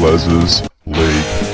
Les's League.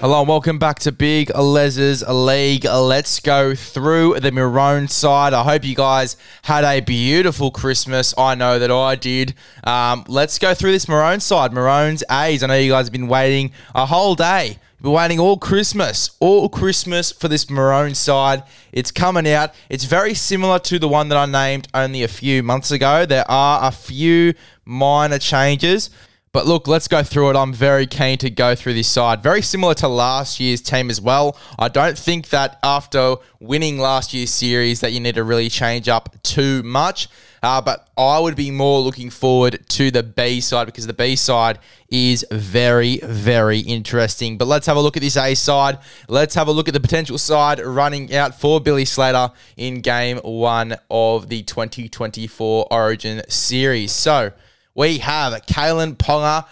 Hello and welcome back to Big Les's League. Let's go through the Maroon side. I hope you guys had a beautiful Christmas. I know that I did. Um, let's go through this Maroon side. Maroons A's. I know you guys have been waiting a whole day. Been waiting all Christmas, all Christmas for this Maroon side. It's coming out. It's very similar to the one that I named only a few months ago. There are a few minor changes. But look, let's go through it. I'm very keen to go through this side. Very similar to last year's team as well. I don't think that after winning last year's series that you need to really change up too much. Uh, but I would be more looking forward to the B side because the B side is very, very interesting. But let's have a look at this A side. Let's have a look at the potential side running out for Billy Slater in game one of the 2024 Origin series. So, we have Kalyn Ponga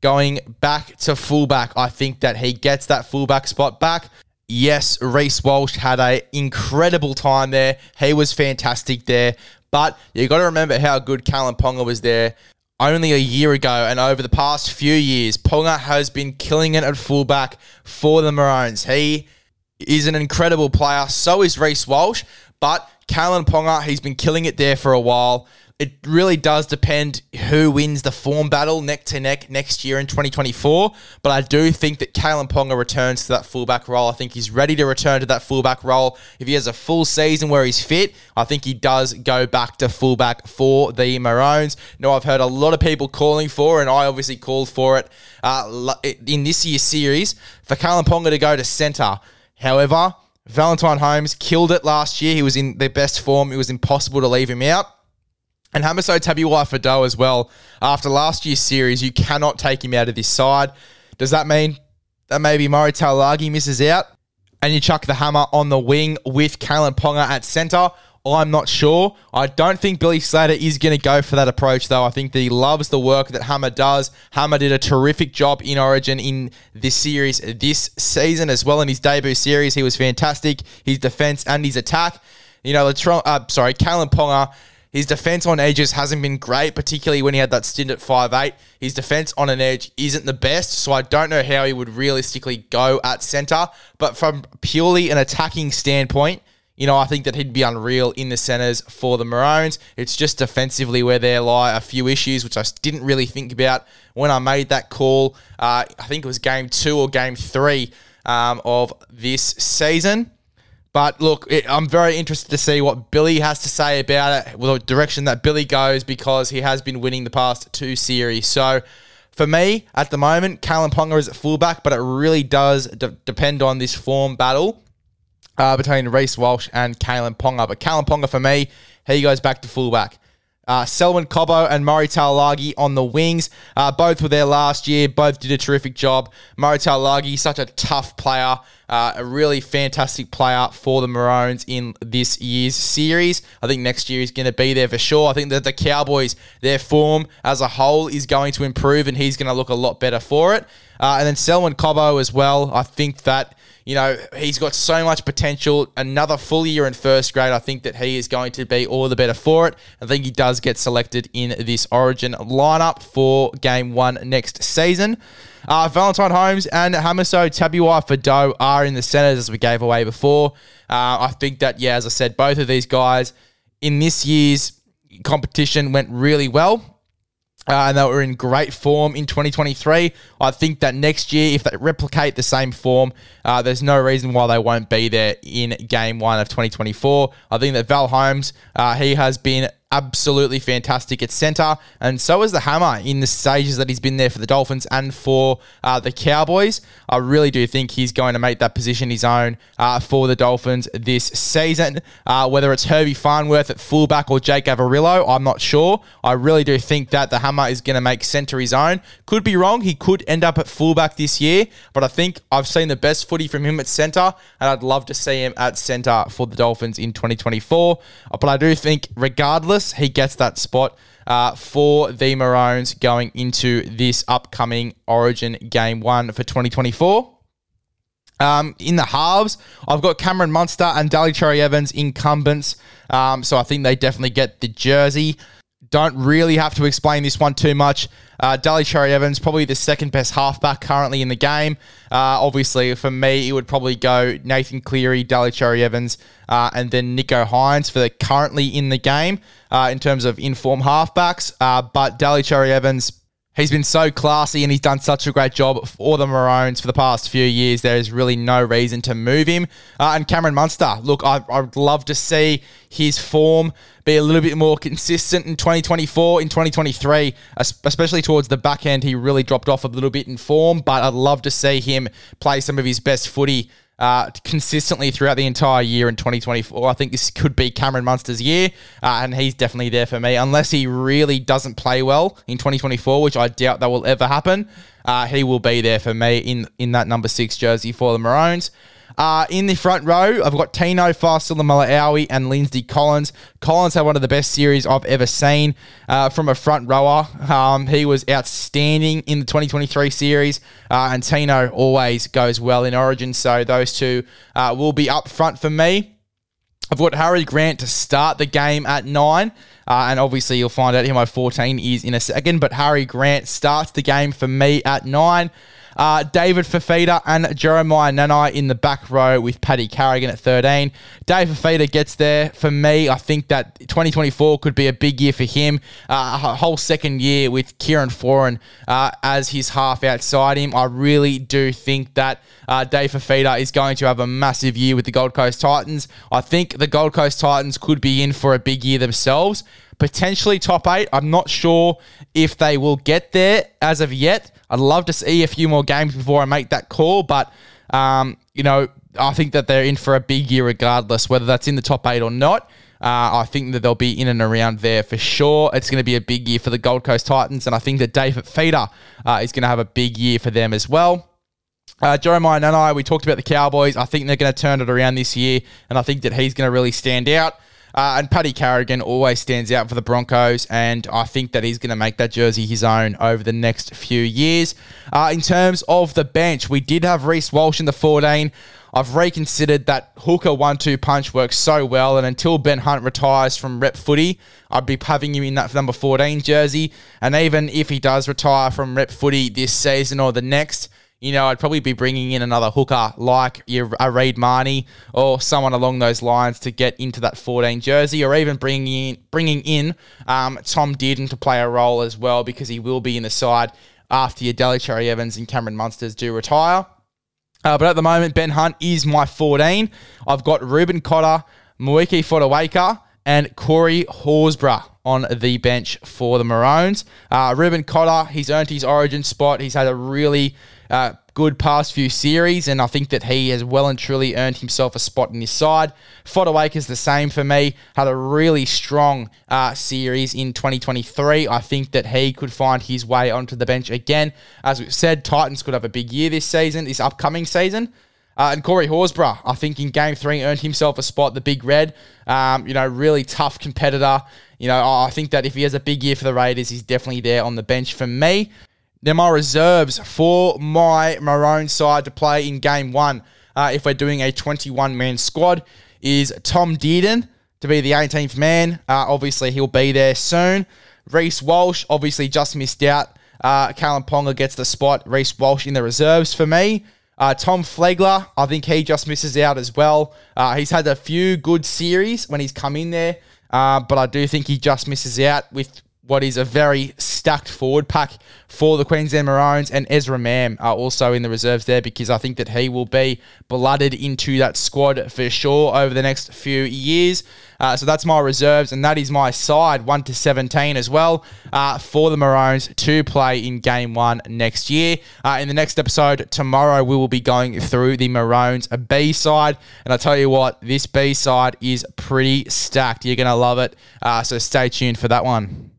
going back to fullback. I think that he gets that fullback spot back. Yes, Reece Walsh had an incredible time there. He was fantastic there. But you got to remember how good Kalyn Ponga was there only a year ago. And over the past few years, Ponga has been killing it at fullback for the Maroons. He is an incredible player. So is Reece Walsh. But Kalyn Ponga, he's been killing it there for a while it really does depend who wins the form battle neck to neck next year in 2024. But I do think that Kalyn Ponga returns to that fullback role. I think he's ready to return to that fullback role. If he has a full season where he's fit, I think he does go back to fullback for the Maroons. Now, I've heard a lot of people calling for, and I obviously called for it uh, in this year's series, for Kalyn Ponga to go to centre. However, Valentine Holmes killed it last year. He was in the best form. It was impossible to leave him out. And Hamiso Tabuai-Fidow as well. After last year's series, you cannot take him out of this side. Does that mean that maybe Murray Taulagi misses out? And you chuck the hammer on the wing with Kalyn Ponga at centre? I'm not sure. I don't think Billy Slater is going to go for that approach, though. I think that he loves the work that Hammer does. Hammer did a terrific job in Origin in this series this season as well. In his debut series, he was fantastic. His defense and his attack. You know, Latron, uh, sorry, Kalyn Ponga his defense on edges hasn't been great, particularly when he had that stint at five eight. His defense on an edge isn't the best, so I don't know how he would realistically go at center. But from purely an attacking standpoint, you know, I think that he'd be unreal in the centers for the Maroons. It's just defensively where there lie a few issues, which I didn't really think about when I made that call. Uh, I think it was game two or game three um, of this season. But look, it, I'm very interested to see what Billy has to say about it, the direction that Billy goes, because he has been winning the past two series. So for me, at the moment, Kalyn Ponga is at fullback, but it really does de- depend on this form battle uh, between Reece Walsh and Kalyn Ponga. But Kalyn Ponga, for me, he goes back to fullback. Uh, Selwyn Cobbo and Murray Taulagi on the wings. Uh, both were there last year. Both did a terrific job. Murray Taulagi, such a tough player. Uh, a really fantastic player for the Maroons in this year's series. I think next year he's going to be there for sure. I think that the Cowboys, their form as a whole is going to improve and he's going to look a lot better for it. Uh, and then Selwyn Cobbo as well. I think that you know, he's got so much potential. Another full year in first grade. I think that he is going to be all the better for it. I think he does get selected in this Origin lineup for game one next season. Uh, Valentine Holmes and Hamiso Tabuai-Fidow are in the centres as we gave away before. Uh, I think that, yeah, as I said, both of these guys in this year's competition went really well. Uh, and they were in great form in 2023. I think that next year, if they replicate the same form, uh, there's no reason why they won't be there in game one of 2024. I think that Val Holmes, uh, he has been absolutely fantastic at centre, and so is the Hammer in the stages that he's been there for the Dolphins and for uh, the Cowboys. I really do think he's going to make that position his own uh, for the Dolphins this season. Uh, whether it's Herbie Farnworth at fullback or Jake Averillo, I'm not sure. I really do think that the Hammer is going to make centre his own. Could be wrong. He could end up at fullback this year, but I think I've seen the best footy from him at centre, and I'd love to see him at centre for the Dolphins in 2024. But I do think, regardless, he gets that spot uh, for the Maroons going into this upcoming Origin Game 1 for 2024. Um, in the halves, I've got Cameron Munster and Daly Cherry Evans incumbents. Um, so I think they definitely get the jersey. Don't really have to explain this one too much. Uh, Cherry Evans, probably the second best halfback currently in the game. Uh, obviously, for me, it would probably go Nathan Cleary, Daly Cherry Evans, uh, and then Nicho Hynes for the currently in the game uh, in terms of informed halfbacks. Uh, but Daly Cherry Evans, He's been so classy and he's done such a great job for the Maroons for the past few years. There is really no reason to move him. Uh, and Cameron Munster, look, I, I'd love to see his form be a little bit more consistent in 2024, in 2023, especially towards the back end. He really dropped off a little bit in form, but I'd love to see him play some of his best footy uh, consistently throughout the entire year in 2024. I think this could be Cameron Munster's year, uh, and he's definitely there for me. Unless he really doesn't play well in 2024, which I doubt that will ever happen, uh, he will be there for me in, in that number six jersey for the Maroons. Uh, in the front row, I've got Tino Fa'asuamaleaui and Lindsay Collins. Collins had one of the best series I've ever seen uh, from a front rower. Um, he was outstanding in the 2023 series, uh, and Tino always goes well in Origin, so those two uh, will be up front for me. I've got Harry Grant to start the game at nine. Uh, and obviously, you'll find out who my 14 is in a second. But Harry Grant starts the game for me at nine. Uh, David Fifita and Jeremiah Nanai in the back row with Paddy Carrigan at 13. Dave Fifita gets there. For me, I think that 2024 could be a big year for him. Uh, a whole second year with Kieran Foran uh, as his half outside him. I really do think that uh, Dave Fifita is going to have a massive year with the Gold Coast Titans. I think the Gold Coast Titans could be in for a big year themselves potentially top eight. I'm not sure if they will get there as of yet. I'd love to see a few more games before I make that call, but um, you know, I think that they're in for a big year regardless, whether that's in the top eight or not. Uh, I think that they'll be in and around there for sure. It's going to be a big year for the Gold Coast Titans, and I think that David Fifita uh, is going to have a big year for them as well. Uh, Jeremiah Nanai, we talked about the Cowboys. I think they're going to turn it around this year, and I think that he's going to really stand out. Uh, and Paddy Carrigan always stands out for the Broncos, and I think that he's going to make that jersey his own over the next few years. Uh, in terms of the bench, we did have Reece Walsh in the 14. I've reconsidered that hooker one-two punch works so well, and until Ben Hunt retires from rep footy, I'd be having him in that number 14 jersey. And even if he does retire from rep footy this season or the next, you know, I'd probably be bringing in another hooker like your, a Reed Mahoney or someone along those lines to get into that 14 jersey, or even bringing in bringing in um, Tom Dearden to play a role as well because he will be in the side after your Daly Cherry Evans and Cameron Munsters do retire. Uh, but at the moment, Ben Hunt is my 14. I've got Reuben Cotter, Moeaki Fotuaika, and Corey Horsburgh on the bench for the Maroons. Uh, Reuben Cotter, he's earned his origin spot. He's had a really uh, good past few series, and I think that he has well and truly earned himself a spot in his side. is the same for me. Had a really strong uh, series in 2023. I think that he could find his way onto the bench again. As we've said, Titans could have a big year this season, this upcoming season. Uh, and Corey Horsburgh, I think in game three, earned himself a spot, the big red. Um, you know, really tough competitor. You know, I think that if he has a big year for the Raiders, he's definitely there on the bench for me. Now, my reserves for my Maroon side to play in game one, uh, if we're doing a 21 man squad, is Tom Dearden to be the 18th man. Uh, obviously, he'll be there soon. Reece Walsh, obviously, just missed out. Uh, Kalyn Ponga gets the spot. Reece Walsh in the reserves for me. Uh, Tom Flegler, I think he just misses out as well. Uh, he's had a few good series when he's come in there, uh, but I do think he just misses out with what is a very stacked forward pack for the Queensland Maroons, and Ezra Mam are also in the reserves there because I think that he will be blooded into that squad for sure over the next few years. Uh, so that's my reserves, and that is my side, 1 to 17 as well, uh, for the Maroons to play in game one next year. Uh, in the next episode tomorrow, we will be going through the Maroons B side, and I tell you what, this B side is pretty stacked. You're to love it, uh, so stay tuned for that one.